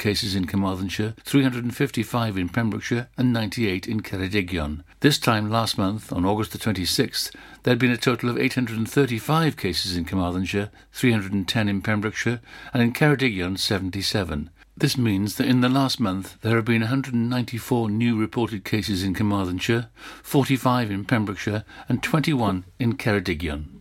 cases in Carmarthenshire, 355 in Pembrokeshire, and 98 in Ceredigion. This time last month, on August the 26th, there had been a total of 835 cases in Carmarthenshire, 310 in Pembrokeshire, and in Ceredigion 77. This means that in the last month there have been 194 new reported cases in Carmarthenshire, 45 in Pembrokeshire, and 21 in Ceredigion.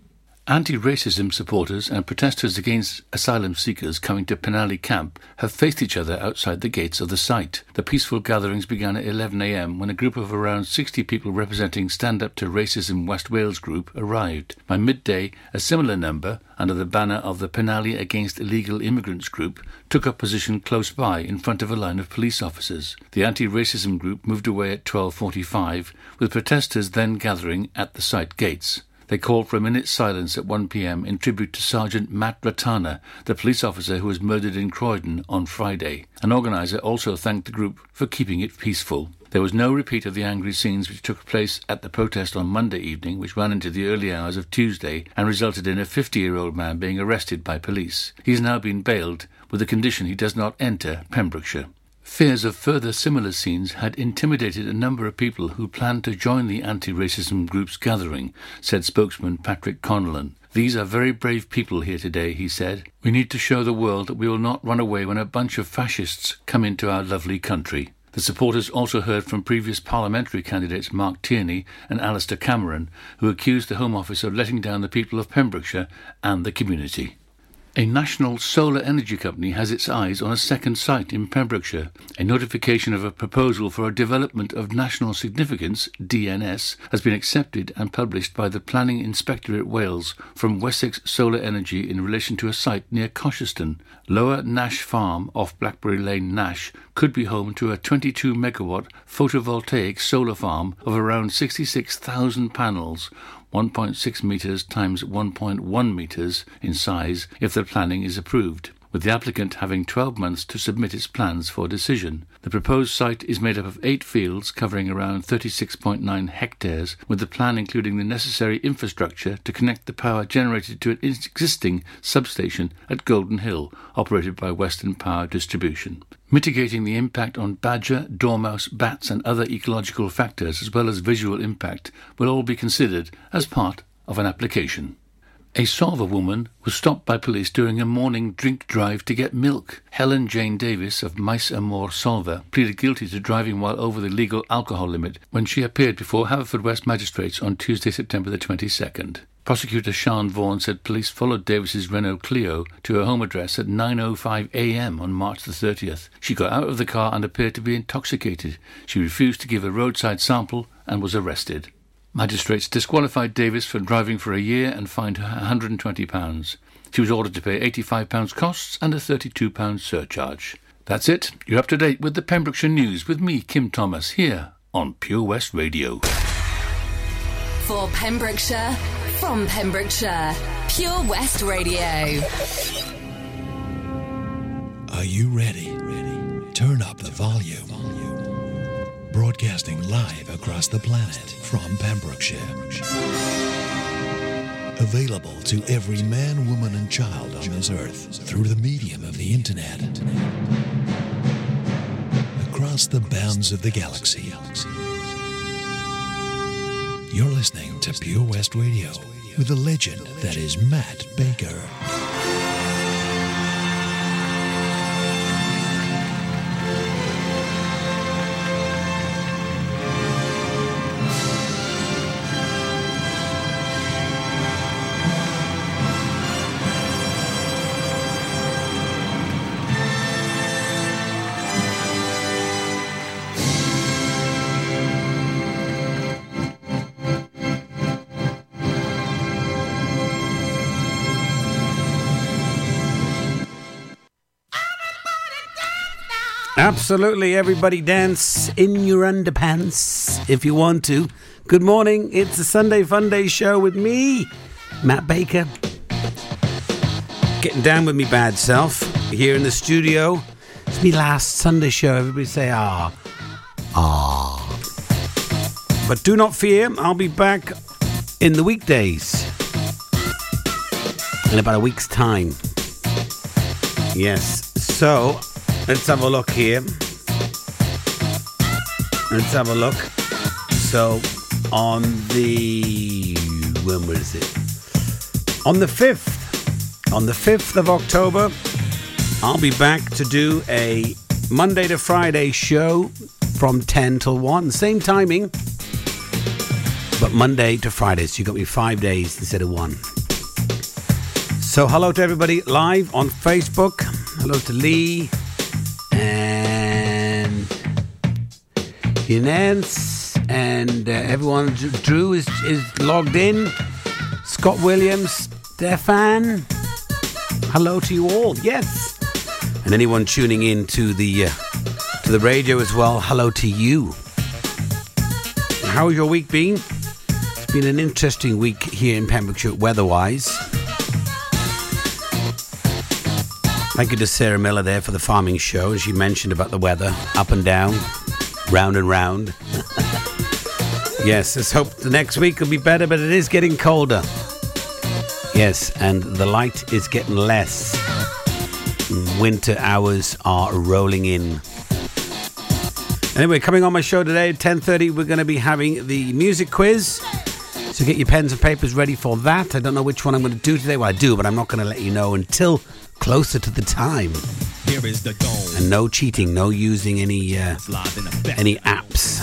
Anti-racism supporters and protesters against asylum seekers coming to Penally camp have faced each other outside the gates of the site. The peaceful gatherings began at 11am when a group of around 60 people representing Stand Up to Racism West Wales group arrived. By midday, a similar number, under the banner of the Penally Against Illegal Immigrants group, took up position close by in front of a line of police officers. The anti-racism group moved away at 12.45, with protesters then gathering at the site gates. They called for a minute's silence at 1 p.m. in tribute to Sergeant Matt Ratana, the police officer who was murdered in Croydon on Friday. An organizer also thanked the group for keeping it peaceful. There was no repeat of the angry scenes which took place at the protest on Monday evening, which ran into the early hours of Tuesday and resulted in a 50 year old man being arrested by police. He has now been bailed with the condition he does not enter Pembrokeshire. Fears of further similar scenes had intimidated a number of people who planned to join the anti racism group's gathering, said spokesman Patrick Connellan. These are very brave people here today, he said. We need to show the world that we will not run away when a bunch of fascists come into our lovely country. The supporters also heard from previous parliamentary candidates Marc Tierney and Alastair Cameron, who accused the Home Office of letting down the people of Pembrokeshire and the community. A national solar energy company has its eyes on a second site in Pembrokeshire. A notification of a proposal for a development of national significance, DNS, has been accepted and published by the Planning Inspectorate Wales from Wessex Solar Energy in relation to a site near Cosheston. Lower Nash Farm off Blackberry Lane, Nash, could be home to a 22 megawatt photovoltaic solar farm of around 66,000 panels 1.6 metres times 1.1 metres in size if the planning is approved, with the applicant having 12 months to submit its plans for decision. The proposed site is made up of eight fields covering around 36.9 hectares, with the plan including the necessary infrastructure to connect the power generated to an existing substation at Golden Hill, operated by Western Power Distribution. Mitigating the impact on badger, dormouse, bats, and other ecological factors, as well as visual impact, will all be considered as part of an application. A Solva woman was stopped by police during a morning drink drive to get milk. Helen Jane Davis of Mice Amor Solva pleaded guilty to driving while over the legal alcohol limit when she appeared before Haverfordwest magistrates on Tuesday, September the 22nd. Prosecutor Sean Vaughan said police followed Davis's Renault Clio to her home address at 9:05 a.m. on March the 30th. She got out of the car and appeared to be intoxicated. She refused to give a roadside sample and was arrested. Magistrates disqualified Davis for driving for a year and fined her £120. She was ordered to pay £85 costs and a £32 surcharge. That's it. You're up to date with the Pembrokeshire News with me, Kim Thomas, here on Pure West Radio. For Pembrokeshire, from Pembrokeshire, Pure West Radio. Are you ready? Ready. Turn up the volume. Broadcasting live across the planet from Pembrokeshire. Available to every man, woman, and child on this earth through the medium of the internet. Across the bounds of the galaxy. You're listening to Pure West Radio with the legend that is Matt Baker. Absolutely, everybody dance in your underpants if you want to. Good morning, it's a Sunday Fun Day show with me, Matt Baker. Getting down with me bad self here in the studio. It's me last Sunday show. Everybody say ah. Ah. But do not fear, I'll be back in the weekdays in about a week's time. Yes, so Let's have a look here. Let's have a look. So, on the. When was it? On the 5th. On the 5th of October, I'll be back to do a Monday to Friday show from 10 till 1. Same timing, but Monday to Friday. So you got me five days instead of one. So, hello to everybody live on Facebook. Hello to Lee Inez and uh, everyone. Drew is, is logged in. Scott Williams, Stefan. Hello to you all. Yes. And anyone tuning in to the uh, to the radio as well. Hello to you. How's your week been? It's been an interesting week here in Pembrokeshire weather-wise. Thank you to Sarah Miller there for the farming show. As she mentioned about the weather, up and down, round and round. yes, let's hope the next week will be better, but it is getting colder. Yes, and the light is getting less. Winter hours are rolling in. Anyway, coming on my show today at 10:30, we're going to be having the music quiz. So get your pens and papers ready for that. I don't know which one I'm going to do today. Well, I do, but I'm not going to let you know until closer to the time. Here is the dome. And no cheating, no using any uh, any apps.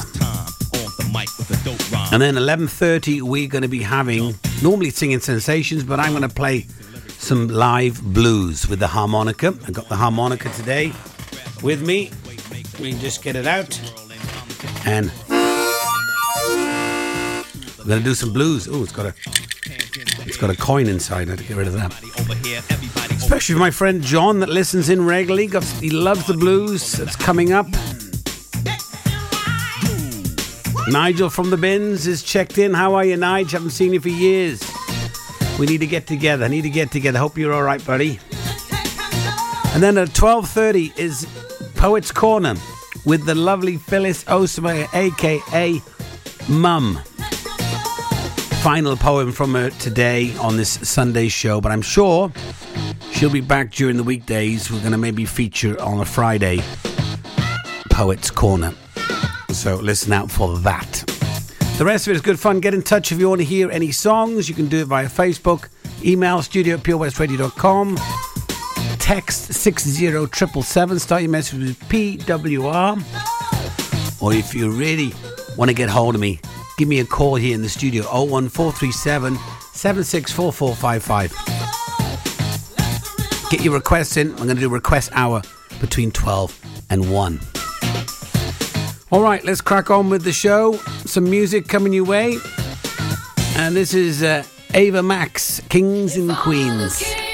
And then 11:30 we're going to be having normally singing sensations, but I'm going to play some live blues with the harmonica. I got the harmonica today with me. We can just get it out. And we're going to do some blues. Oh, it's got a it's got a coin inside. I had to get rid of that. Especially my friend John that listens in regularly. He loves the blues. It's coming up. Nigel from the bins is checked in. How are you, Nigel? Haven't seen you for years. We need to get together. I need to get together. Hope you're all right, buddy. And then at 12:30 is Poets Corner with the lovely Phyllis Osmeyer, aka Mum final poem from her today on this Sunday show, but I'm sure she'll be back during the weekdays. We're going to maybe feature on a Friday Poets Corner. So listen out for that. The rest of it is good fun. Get in touch if you want to hear any songs. You can do it via Facebook, email studio at purewestradio.com, text 60777, start your message with PWR. Or if you really want to get hold of me, give me a call here in the studio 01437 764455. Get your requests in. I'm going to do request hour between 12 and 1. All right, let's crack on with the show. Some music coming your way. And this is uh, Ava Max, Kings and Queens. Kings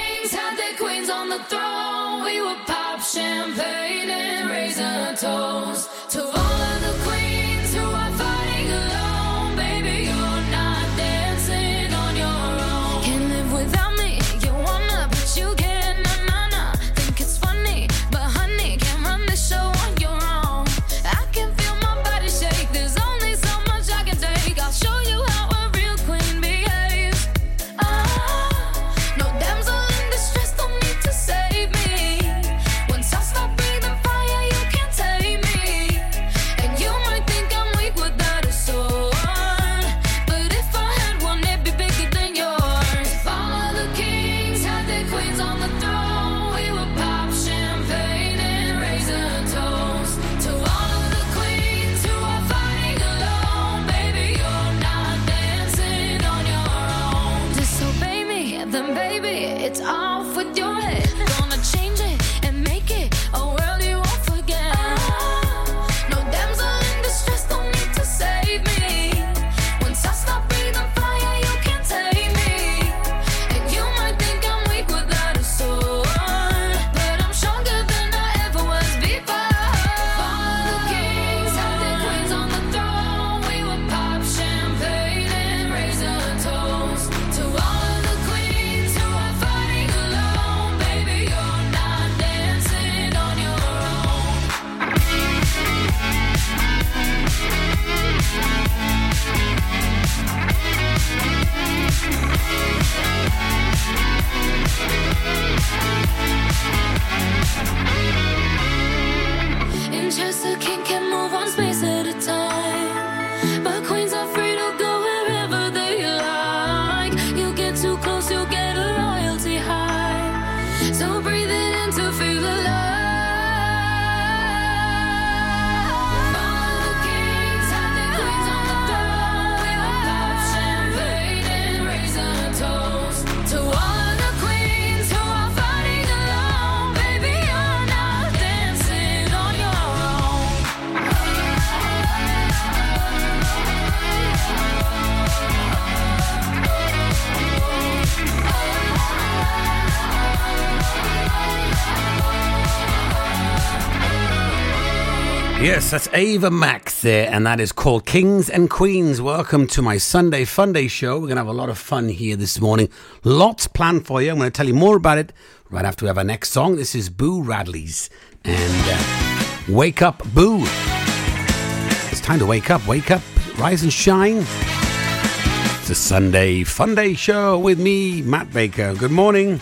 that's Ava Max there, and that is called Kings and Queens. Welcome to my Sunday Fun Day show. We're going to have a lot of fun here this morning. Lots planned for you. I'm going to tell you more about it right after we have our next song. This is Boo Radleys and uh, Wake Up Boo. It's time to wake up, wake up, rise and shine. It's a Sunday Fun Day show with me, Matt Baker. Good morning.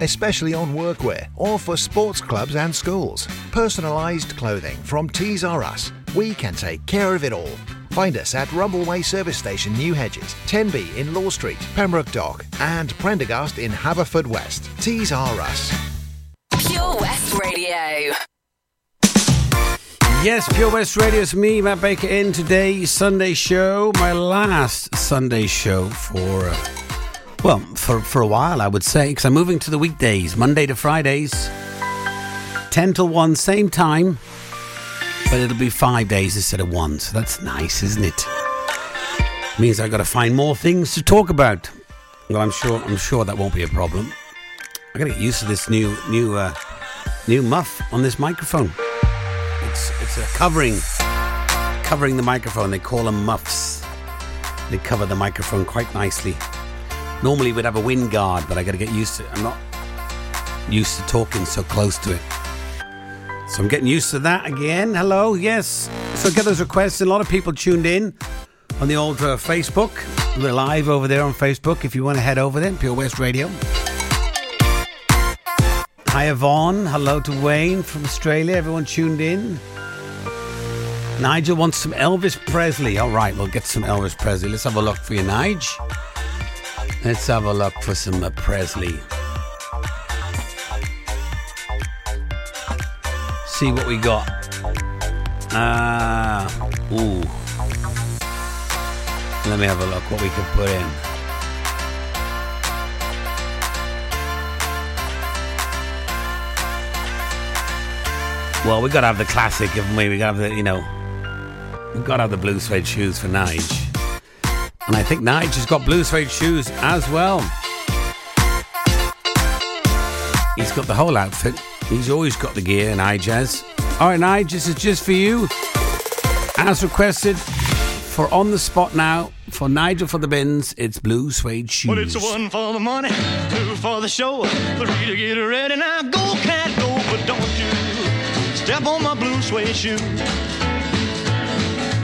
especially on workwear or for sports clubs and schools. Personalised clothing from Tees R Us. We can take care of it all. Find us at Rumbleway Service Station, New Hedges, 10B in Law Street, Pembroke Dock, and Prendergast in Haverfordwest. Tees R Us. Pure West Radio. Yes, Pure West Radio. It's me, Matt Baker, in today's Sunday show. My last Sunday show for, uh, well, for, for a while, I would say, because I'm moving to the weekdays, Monday to Fridays, 10 till 1, same time, but it'll be five days instead of one. So that's nice, isn't it? Means I've got to find more things to talk about. Well, I'm sure, I'm sure that won't be a problem. I got to get used to this new, new, uh, new muff on this microphone. It's it's a covering covering the microphone. They call them muffs. They cover the microphone quite nicely. Normally we'd have a wind guard, but I got to get used to it. I'm not used to talking so close to it. So I'm getting used to that again. Hello, yes. So get those requests. A lot of people tuned in on the old uh, Facebook. We're live over there on Facebook. If you want to head over there, Pure West Radio. Hi, Yvonne. Hello to Wayne from Australia. Everyone tuned in. Nigel wants some Elvis Presley. All right, we'll get some Elvis Presley. Let's have a look for you, Nige. Let's have a look for some uh, Presley. See what we got. Ah, ooh. Let me have a look what we could put in. Well, we gotta have the classic, haven't we? We gotta have the, you know, we gotta have the blue suede shoes for Nige. And I think Nigel's got blue suede shoes as well. He's got the whole outfit. He's always got the gear, Nige has. All right, Nige, this is just for you. As requested, for on the spot now, for Nigel for the bins, it's blue suede shoes. Well, it's one for the money, two for the show, three to get ready. Now go, cat, go, but don't you step on my blue suede shoe.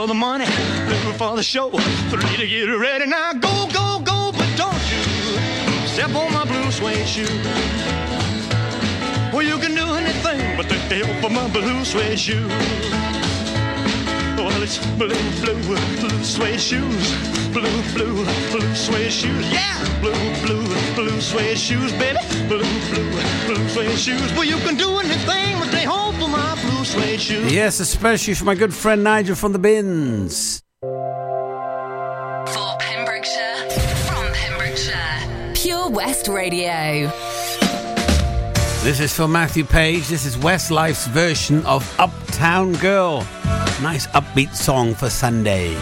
For the money, two for the show, three to get ready. Now go, go, go, but don't you step on my blue suede shoe. Well, you can do anything but take over my blue suede shoe. Well, it's blue, blue, blue suede shoes. Blue, blue, blue suede shoes. Yeah! Blue, blue, blue suede shoes, baby. Blue, blue, blue suede shoes. Well, you can do anything Yes, especially for my good friend Nigel from the bins. For Pembrokeshire, from Pembrokeshire, Pure West Radio. This is for Matthew Page. This is Westlife's version of Uptown Girl. Nice upbeat song for Sunday.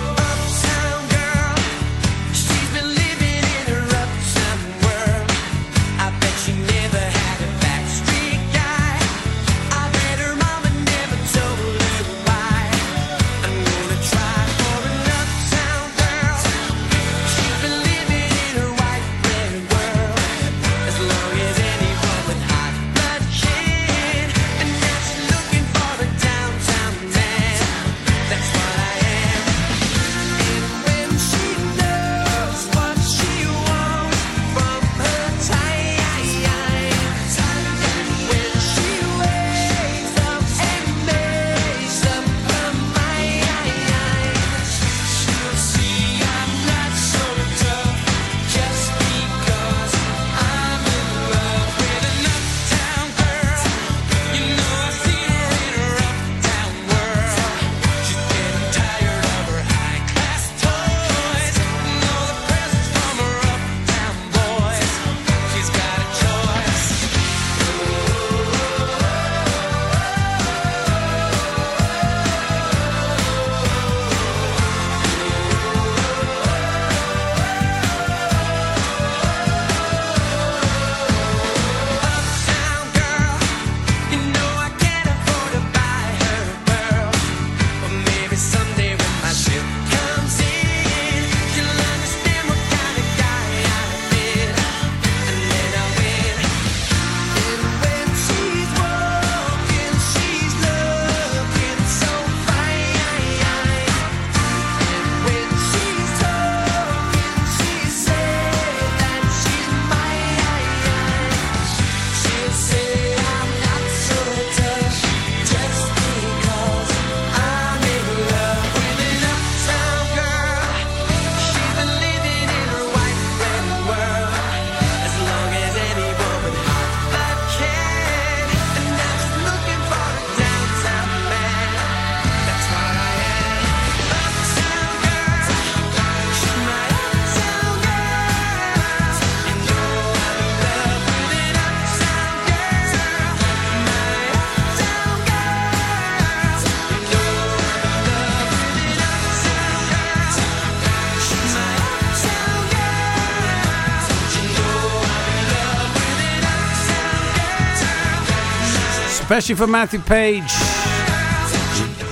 especially for Matthew Page.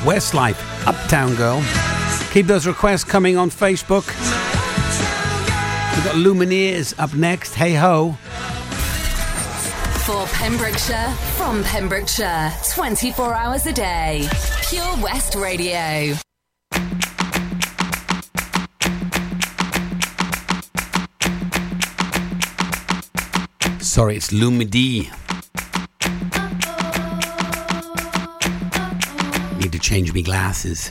Westlife, Uptown Girl. Keep those requests coming on Facebook. We've got Lumineers up next. Hey ho. For Pembrokeshire, from Pembrokeshire, 24 hours a day. Pure West Radio. Sorry, it's Lumidee. change me glasses.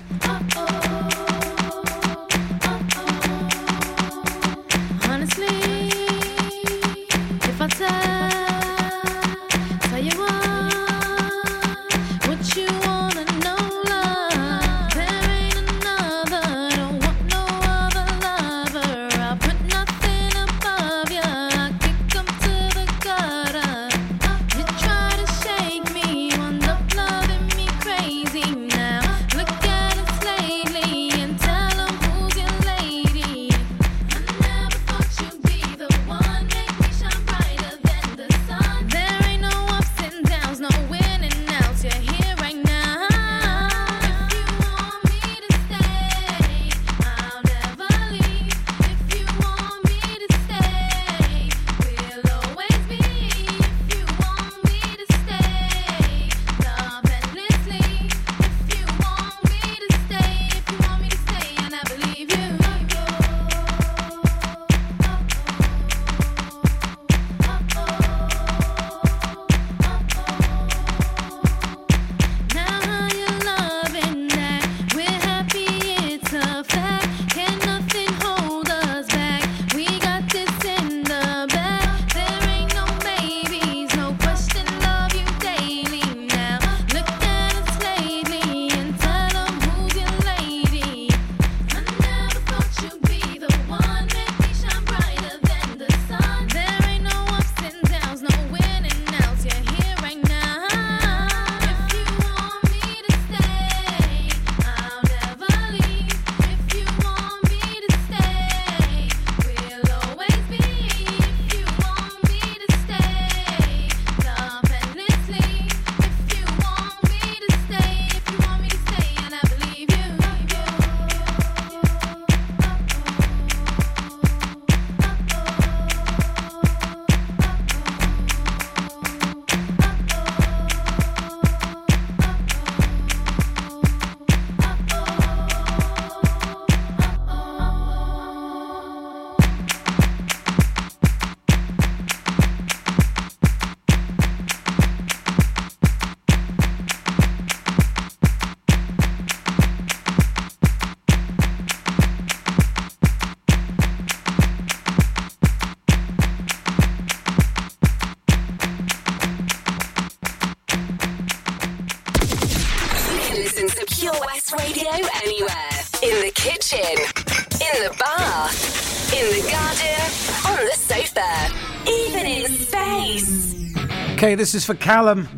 This is for Callum.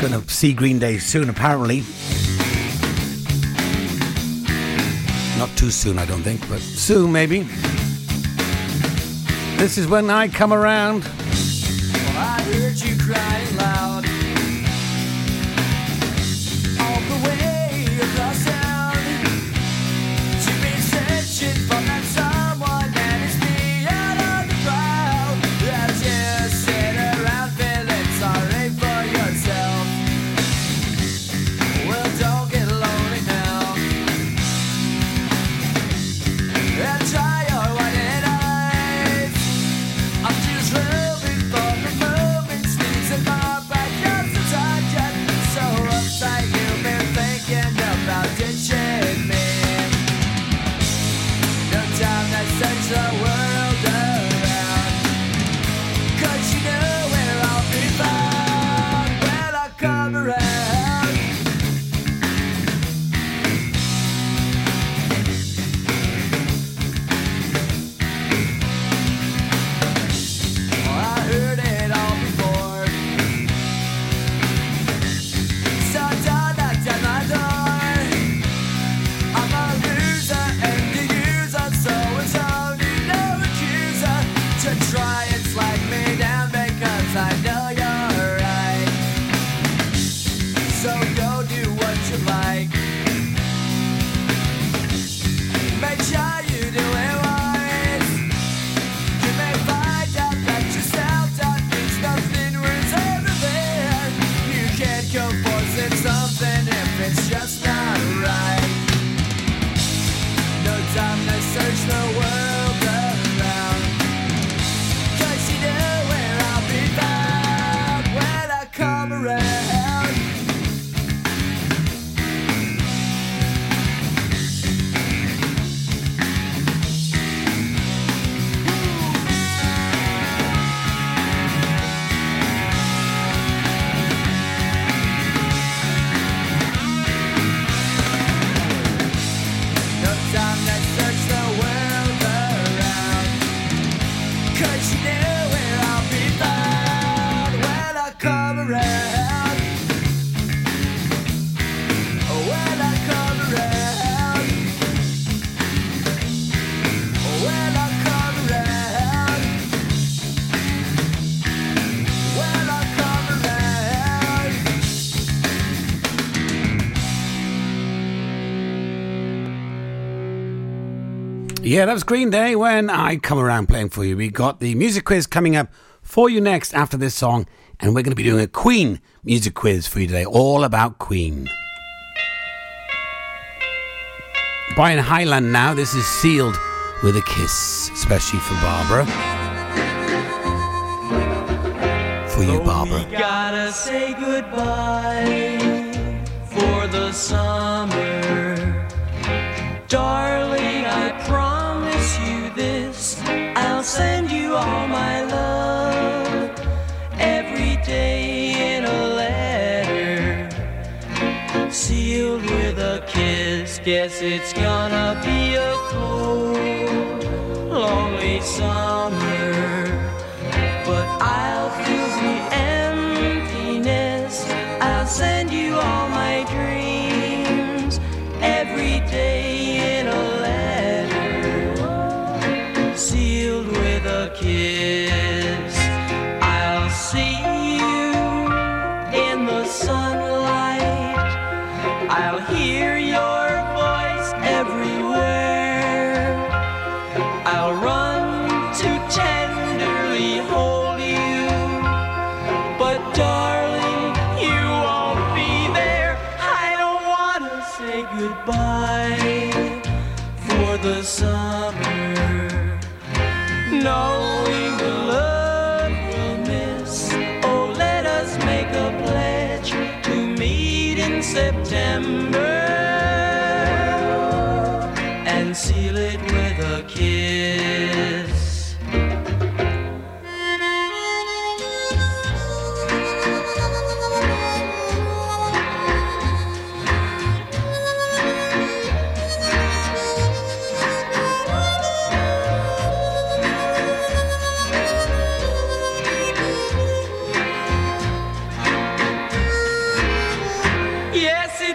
Gonna see Green Day soon, apparently. Not too soon, I don't think, but soon maybe. This is when I come around. That was Green Day when I come around playing for you. We got the music quiz coming up for you next after this song, and we're going to be doing a Queen music quiz for you today, all about Queen. Brian Hyland now. This is sealed with a kiss, especially for Barbara. For you, Barbara. We gotta say goodbye for the summer. Darling, send you all my love every day in a letter. Sealed with a kiss. Guess it's gonna be a cold, lonely summer.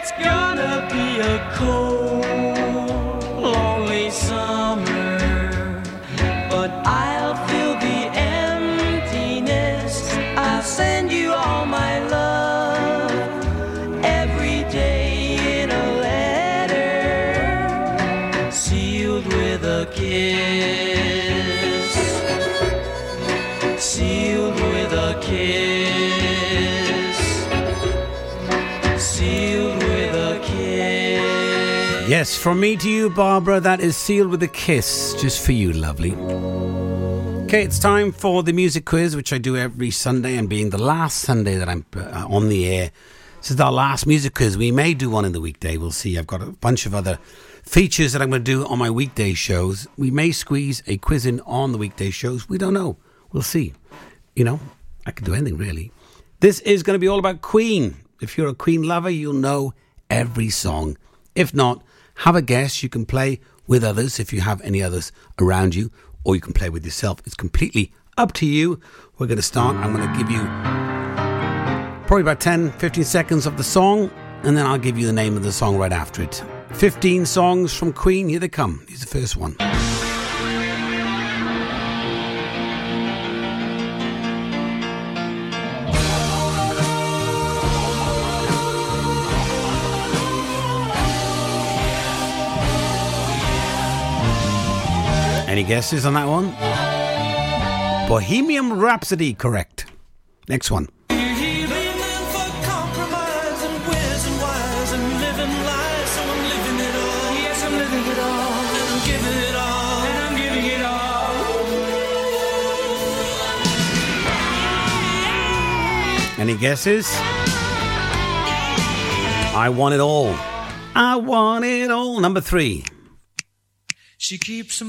It's gonna be a cold, Yes, from me to you, Barbara, that is sealed with a kiss, just for you, lovely. Okay, it's time for the music quiz, which I do every Sunday, and being the last Sunday that I'm uh, on the air, this is our last music quiz. We may do one in the weekday, we'll see. I've got a bunch of other features that I'm going to do on my weekday shows. We may squeeze a quiz in on the weekday shows. We don't know. We'll see. You know, I can do anything really. This is going to be all about Queen. If you're a Queen lover, you'll know every song. If not, have a guess. You can play with others if you have any others around you, or you can play with yourself. It's completely up to you. We're going to start. I'm going to give you probably about 10, 15 seconds of the song, and then I'll give you the name of the song right after it. 15 songs from Queen. Here they come. Here's the first one. Any guesses on that one? Bohemian Rhapsody, correct. Next one. Any guesses? I want it all. I want it all. Number three. She keeps a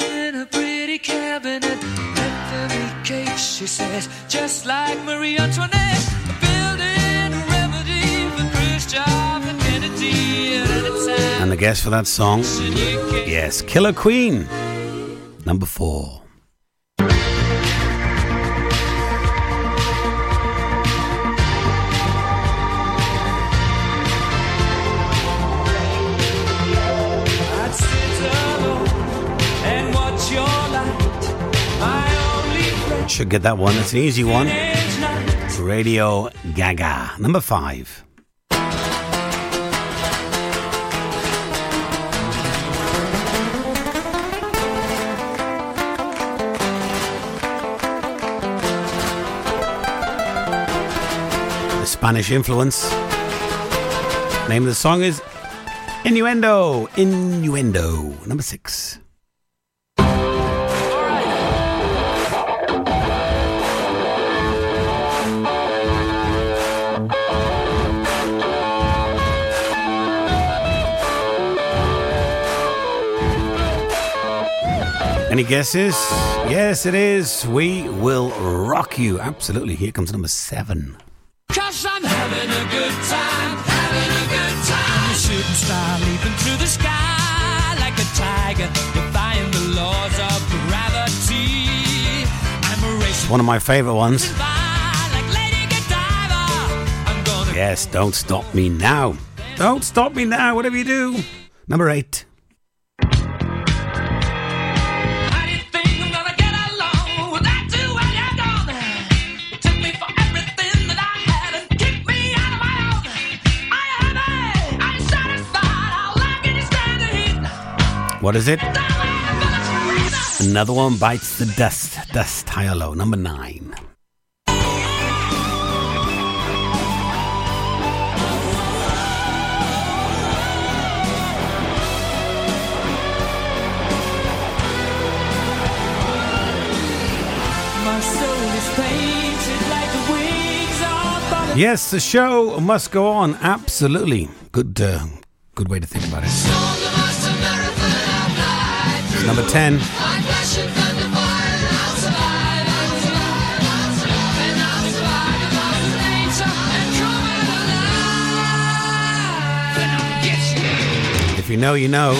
In a pretty cabinet. Eat cake, she says, just like Marie Antoinette. Building a remedy for Khrushchev and Kennedy at any time. And the guess for that song? Yes, Killer Queen. Number four. Should get that one. It's an easy one. Radio Gaga, number five. The Spanish influence. Name of the song is Innuendo. Innuendo, number six. Any guesses? Yes, it is. We will rock you. Absolutely. Here comes number seven. Cause I'm having a good time, having a good time. I'm a shooting star leaping through the sky like a tiger, defying the laws of gravity. I'm a racing One of my favorite ones. like Lady Godiva. I'm gonna Yes, don't stop me now. Don't stop me now, whatever you do. Number eight. What is it? Another one bites the dust. Dust low. Number nine. My soul is painted like the wings of the Yes, the show must go on. Absolutely. Good uh, good way to think about it. Number 10. If you know, you know.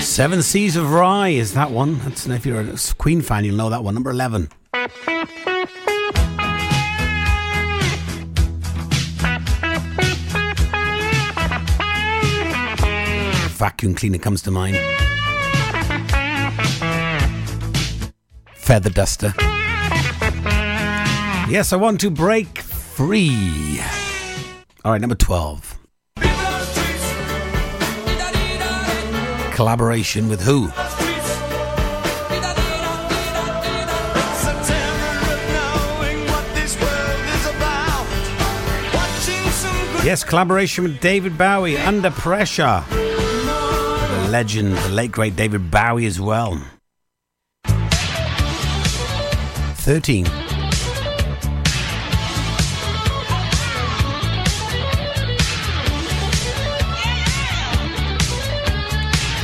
Seven Seas of Rhye is that one. That's if you're a Queen fan, you'll know that one. Number 11. Vacuum cleaner comes to mind. Feather duster. Yes, I want to break free. All right, number 12. Collaboration with who? Yes, collaboration with David Bowie, Under Pressure. The legend, the late great David Bowie as well. 13.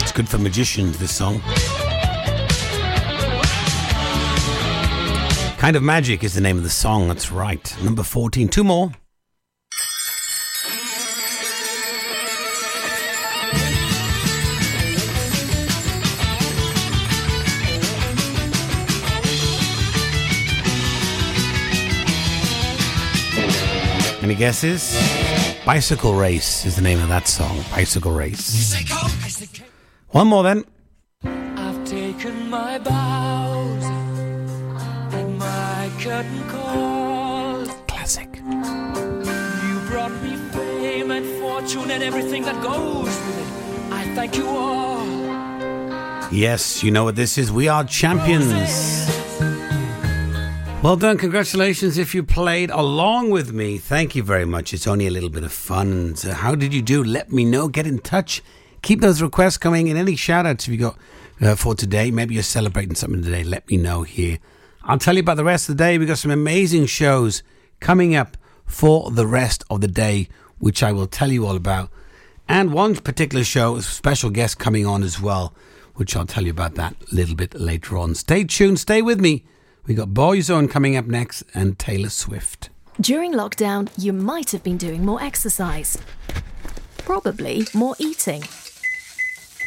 It's good for magicians, this song. Kind of Magic is the name of the song, that's right. Number 14. Two more. Any guesses? Bicycle Race is the name of that song. Bicycle Race. One more then. I've taken my bows at my curtain call. Classic. You brought me fame and fortune and everything that goes with it. I thank you all. Yes, you know what this is. We are champions. Well done. Congratulations if you played along with me. Thank you very much. It's only a little bit of fun. So how did you do? Let me know. Get in touch. Keep those requests coming and any shout outs if you got uh, for today. Maybe you're celebrating something today. Let me know here. I'll tell you about the rest of the day. We've got some amazing shows coming up for the rest of the day, which I will tell you all about. And one particular show, a special guest coming on as well, which I'll tell you about that a little bit later on. Stay tuned, stay with me. We got Boyzone coming up next and Taylor Swift. During lockdown, you might have been doing more exercise. Probably more eating.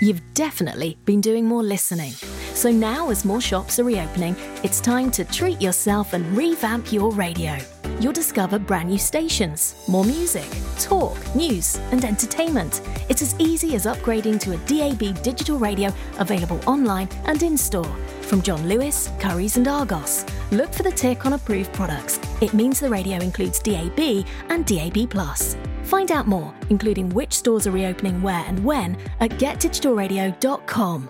You've definitely been doing more listening. So now, as more shops are reopening, it's time to treat yourself and revamp your radio. You'll discover brand new stations, more music, talk, news, and entertainment. It's as easy as upgrading to a DAB digital radio available online and in store. From John Lewis, Curry's, and Argos. Look for the tick on approved products. It means the radio includes DAB and DAB. Find out more, including which stores are reopening where and when, at getdigitalradio.com.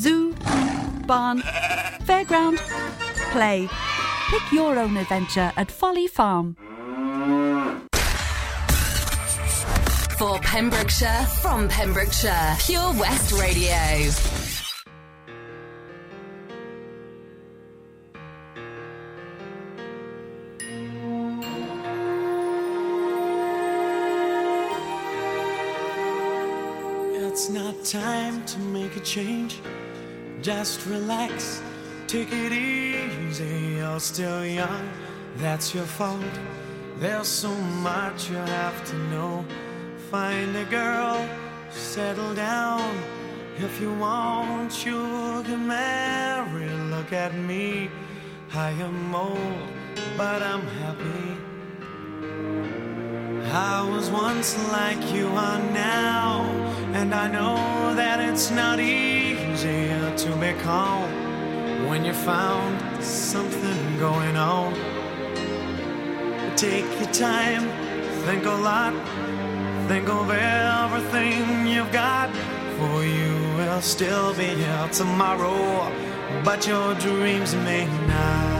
Zoo, barn, fairground, play. Pick your own adventure at Folly Farm. For Pembrokeshire, from Pembrokeshire, Pure West Radio. It's not time to make a change. Just relax, take it easy. You're still young, that's your fault. There's so much you have to know. Find a girl, settle down. If you want, you can marry. Look at me, I am old, but I'm happy. I was once like you are now, and I know that it's not easy to be calm when you found something going on. Take your time, think a lot, think of everything you've got. For you will still be here tomorrow, but your dreams may not.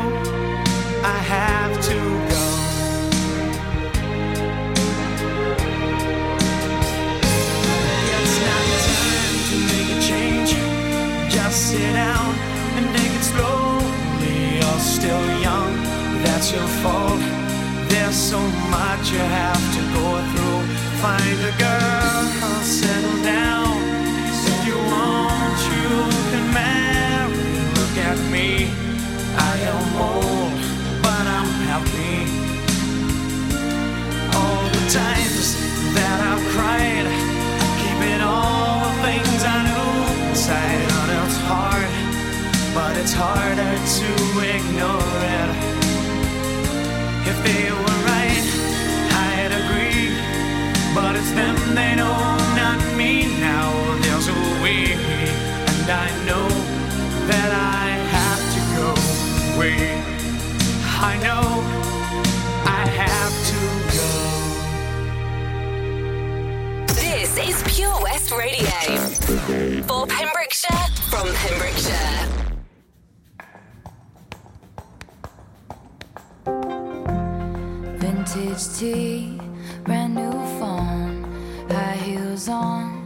There's so much you have to go through. Find a girl, settle down. If you want, you can marry. Look at me, I am old, but I'm happy all the times that I've cried, keeping all the things I knew inside. It's hard, but it's harder know I have to go. This is Pure West Radio. For Pembrokeshire, from Pembrokeshire. Vintage tea, brand new phone, high heels on,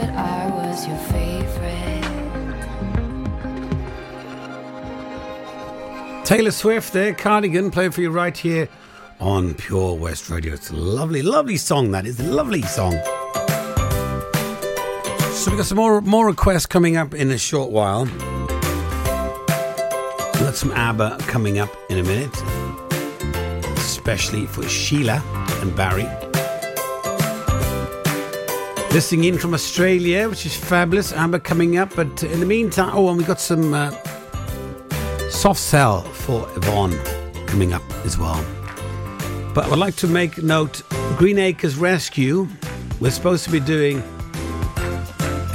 that I was your favorite. Taylor Swift there, Cardigan, playing for you right here on Pure West Radio. It's a lovely, lovely song, that is. A lovely song. So we've got some more, more requests coming up in a short while. We've got some ABBA coming up in a minute, especially for Sheila and Barry. Listening in from Australia, which is fabulous. ABBA coming up, but in the meantime, oh, and we've got some uh, Soft Cell for Yvonne coming up as well. But I would like to make note Green Acres Rescue, we're supposed to be doing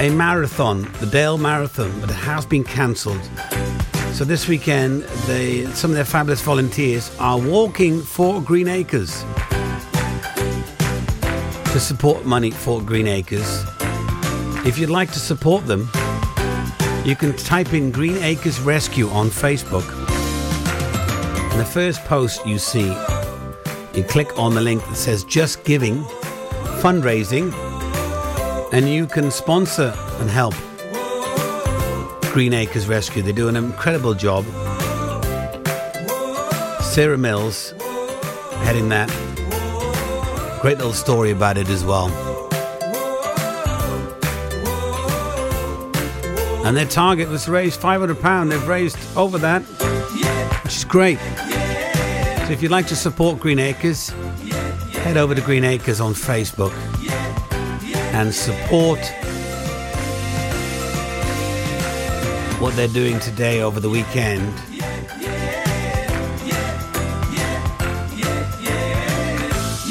a marathon, the Dale Marathon, but it has been cancelled. So this weekend, they, some of their fabulous volunteers are walking for Green Acres to support money for Green Acres. If you'd like to support them, you can type in Green Acres Rescue on Facebook. And the first post you see, you click on the link that says Just Giving, Fundraising, and you can sponsor and help Green Acres Rescue. They do an incredible job. Sarah Mills heading that. Great little story about it as well. And their target was to raise £500. They've raised over that, which is great. So if you'd like to support Green Acres, head over to Green Acres on Facebook and support what they're doing today over the weekend.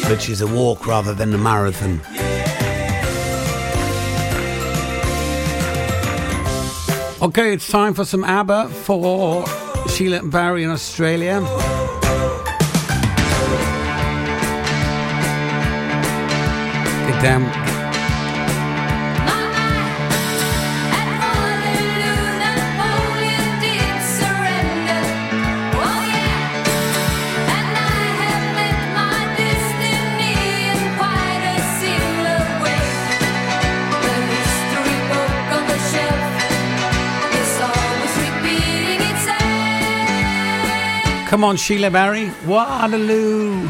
Which is a walk rather than a marathon. Okay, it's time for some ABBA for Sheila and Barry in Australia. Down. Come on, Sheila Barry. Waterloo.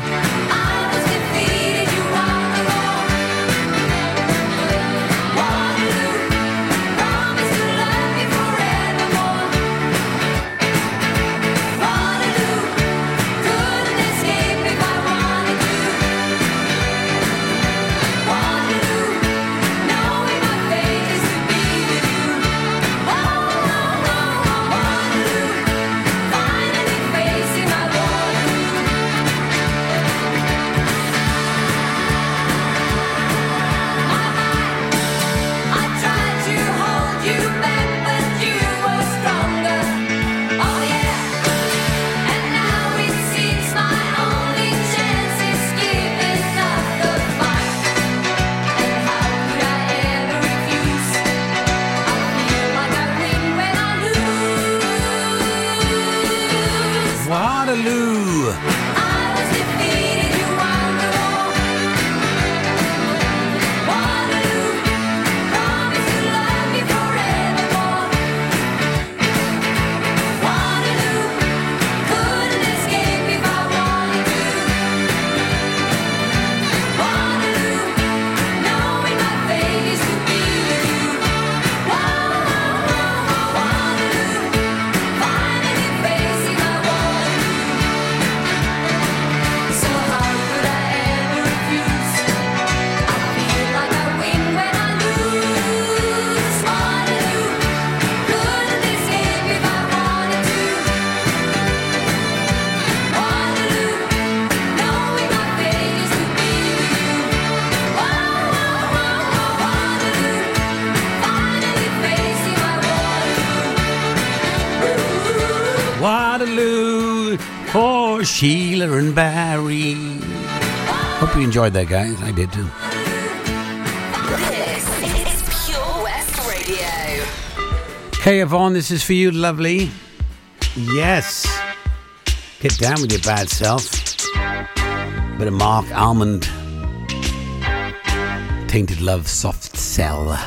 Enjoyed that, guys. I did too. This is Pure West Radio. Hey, Yvonne, this is for you, lovely. Yes. Get down with your bad self. Bit of Marc Almond. Tainted Love, Soft Cell.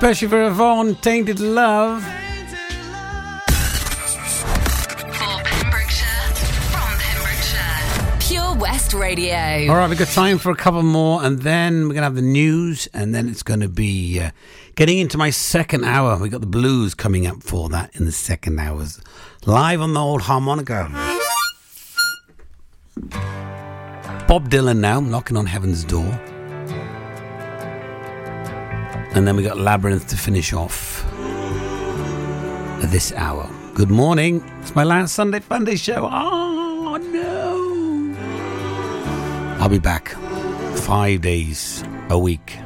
For Yvonne, Tainted Love. For Pembrokeshire, from Pembrokeshire. Pure West Radio. All right, we've got time for a couple more, and then we're going to have the news, and then it's going to be uh, getting into my second hour. We've got the blues coming up for that in the second hours. Live on the old harmonica. Bob Dylan now, knocking on heaven's door. And then we got Labrinth to finish off this hour. Good morning. It's my last Sunday Funday show. Oh, no. I'll be back five days a week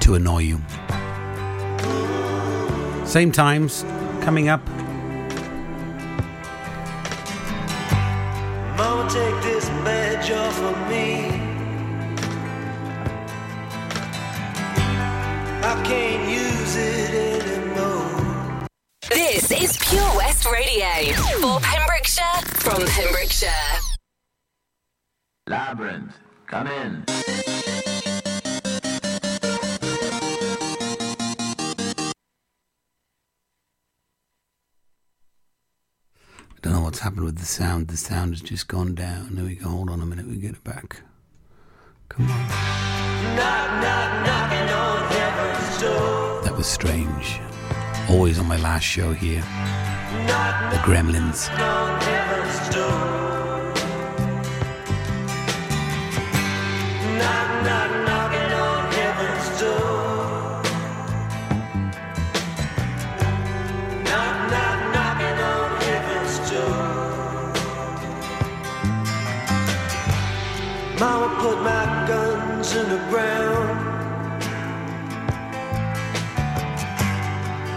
to annoy you. Same times coming up. Is Pure West Radio. For Pembrokeshire, from Pembrokeshire. Labrinth, come in. I don't know what's happened with the sound. The sound has just gone down. There we go. Hold on a minute. We get it back. Come on. Knock, knock, knocking on heaven's door. That was strange. Always on my last show here. The Gremlins. Knock, knock,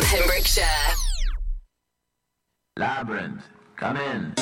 from Pembrokeshire. Labrinth, come in.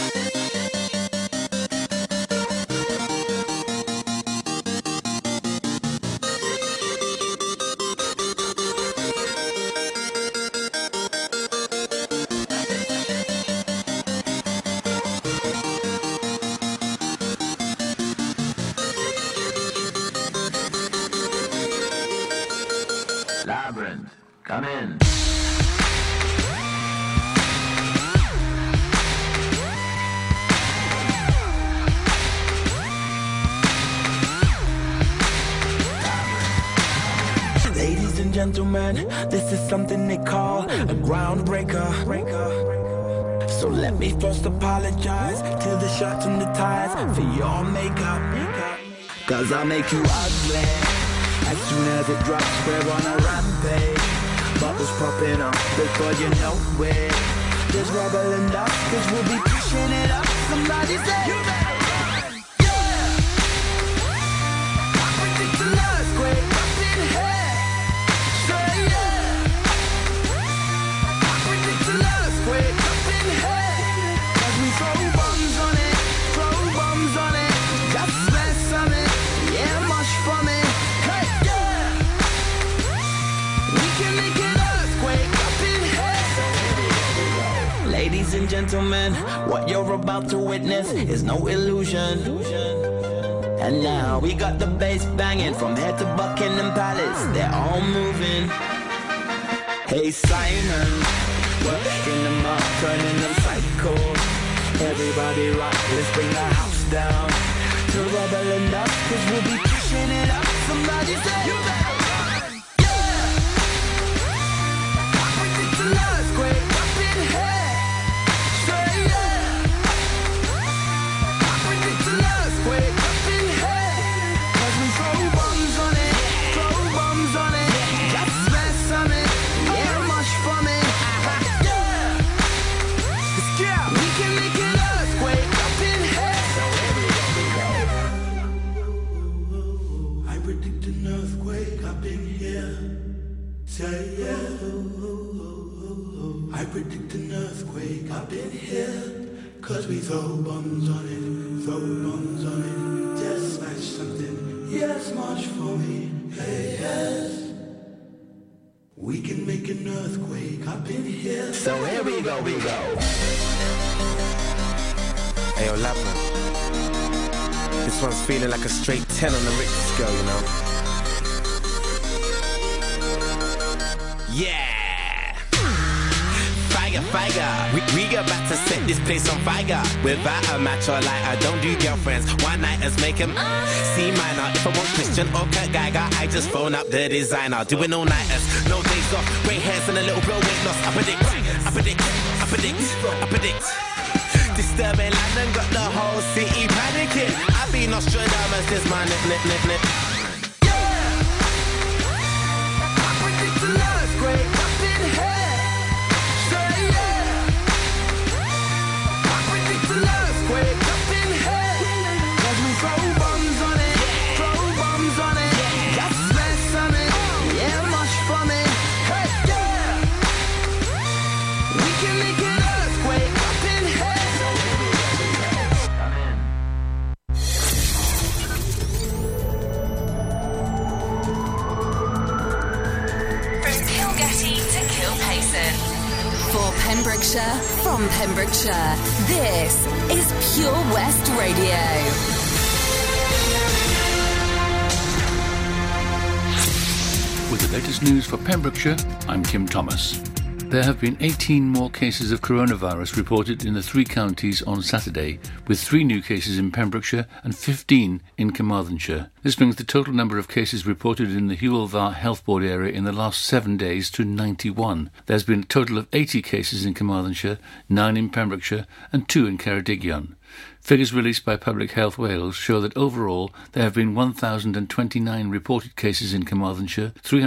First apologize to the shots and the ties for your makeup. Cause I'll make you ugly as soon as it drops. We're on a rampage. Bubbles popping up before you know it. There's rubble and dust, cause we'll be pushing it up. Somebody say, and gentlemen, what you're about to witness is no illusion. And now we got the bass banging from head to Buckingham Palace. They're all moving. Hey Simon, working them up, turning them psycho. Everybody rock, let's bring the house down to rubble dust, cause we'll be pushing it up. Somebody say, You better We throw bombs on it, throw bombs on it. Just smash something, yes, march for me. Hey, yes. We can make an earthquake up in here. So here we go, we go. Hey, Labrinth. This one's feeling like a straight 10 on the Richter scale, you know? Yeah! Fire, fire. We, we about to set this place on fire. Without a match or lighter, don't do girlfriends. One nighters make them C minor. If I want Christian or Kurt Geiger, I just phone up the designer. Doing all nighters, no days off. Grey hairs and a little bro weight loss. I predict, I predict, I predict, I predict. Disturbing London got the whole city panicking. I be Nostradamus, this my nip, nip, nip, nip. I predict an earthquake Pembrokeshire. This is Pure West Radio. With the latest news for Pembrokeshire, I'm Kim Thomas. There have been 18 more cases of coronavirus reported in the three counties on Saturday, with three new cases in Pembrokeshire and 15 in Carmarthenshire. This brings the total number of cases reported in the Hywel Dda Health Board area in the last seven days to 91. There's been a total of 80 cases in Carmarthenshire, 9 in Pembrokeshire, and 2 in Ceredigion. Figures released by Public Health Wales show that overall there have been 1,029 reported cases in Carmarthenshire, 300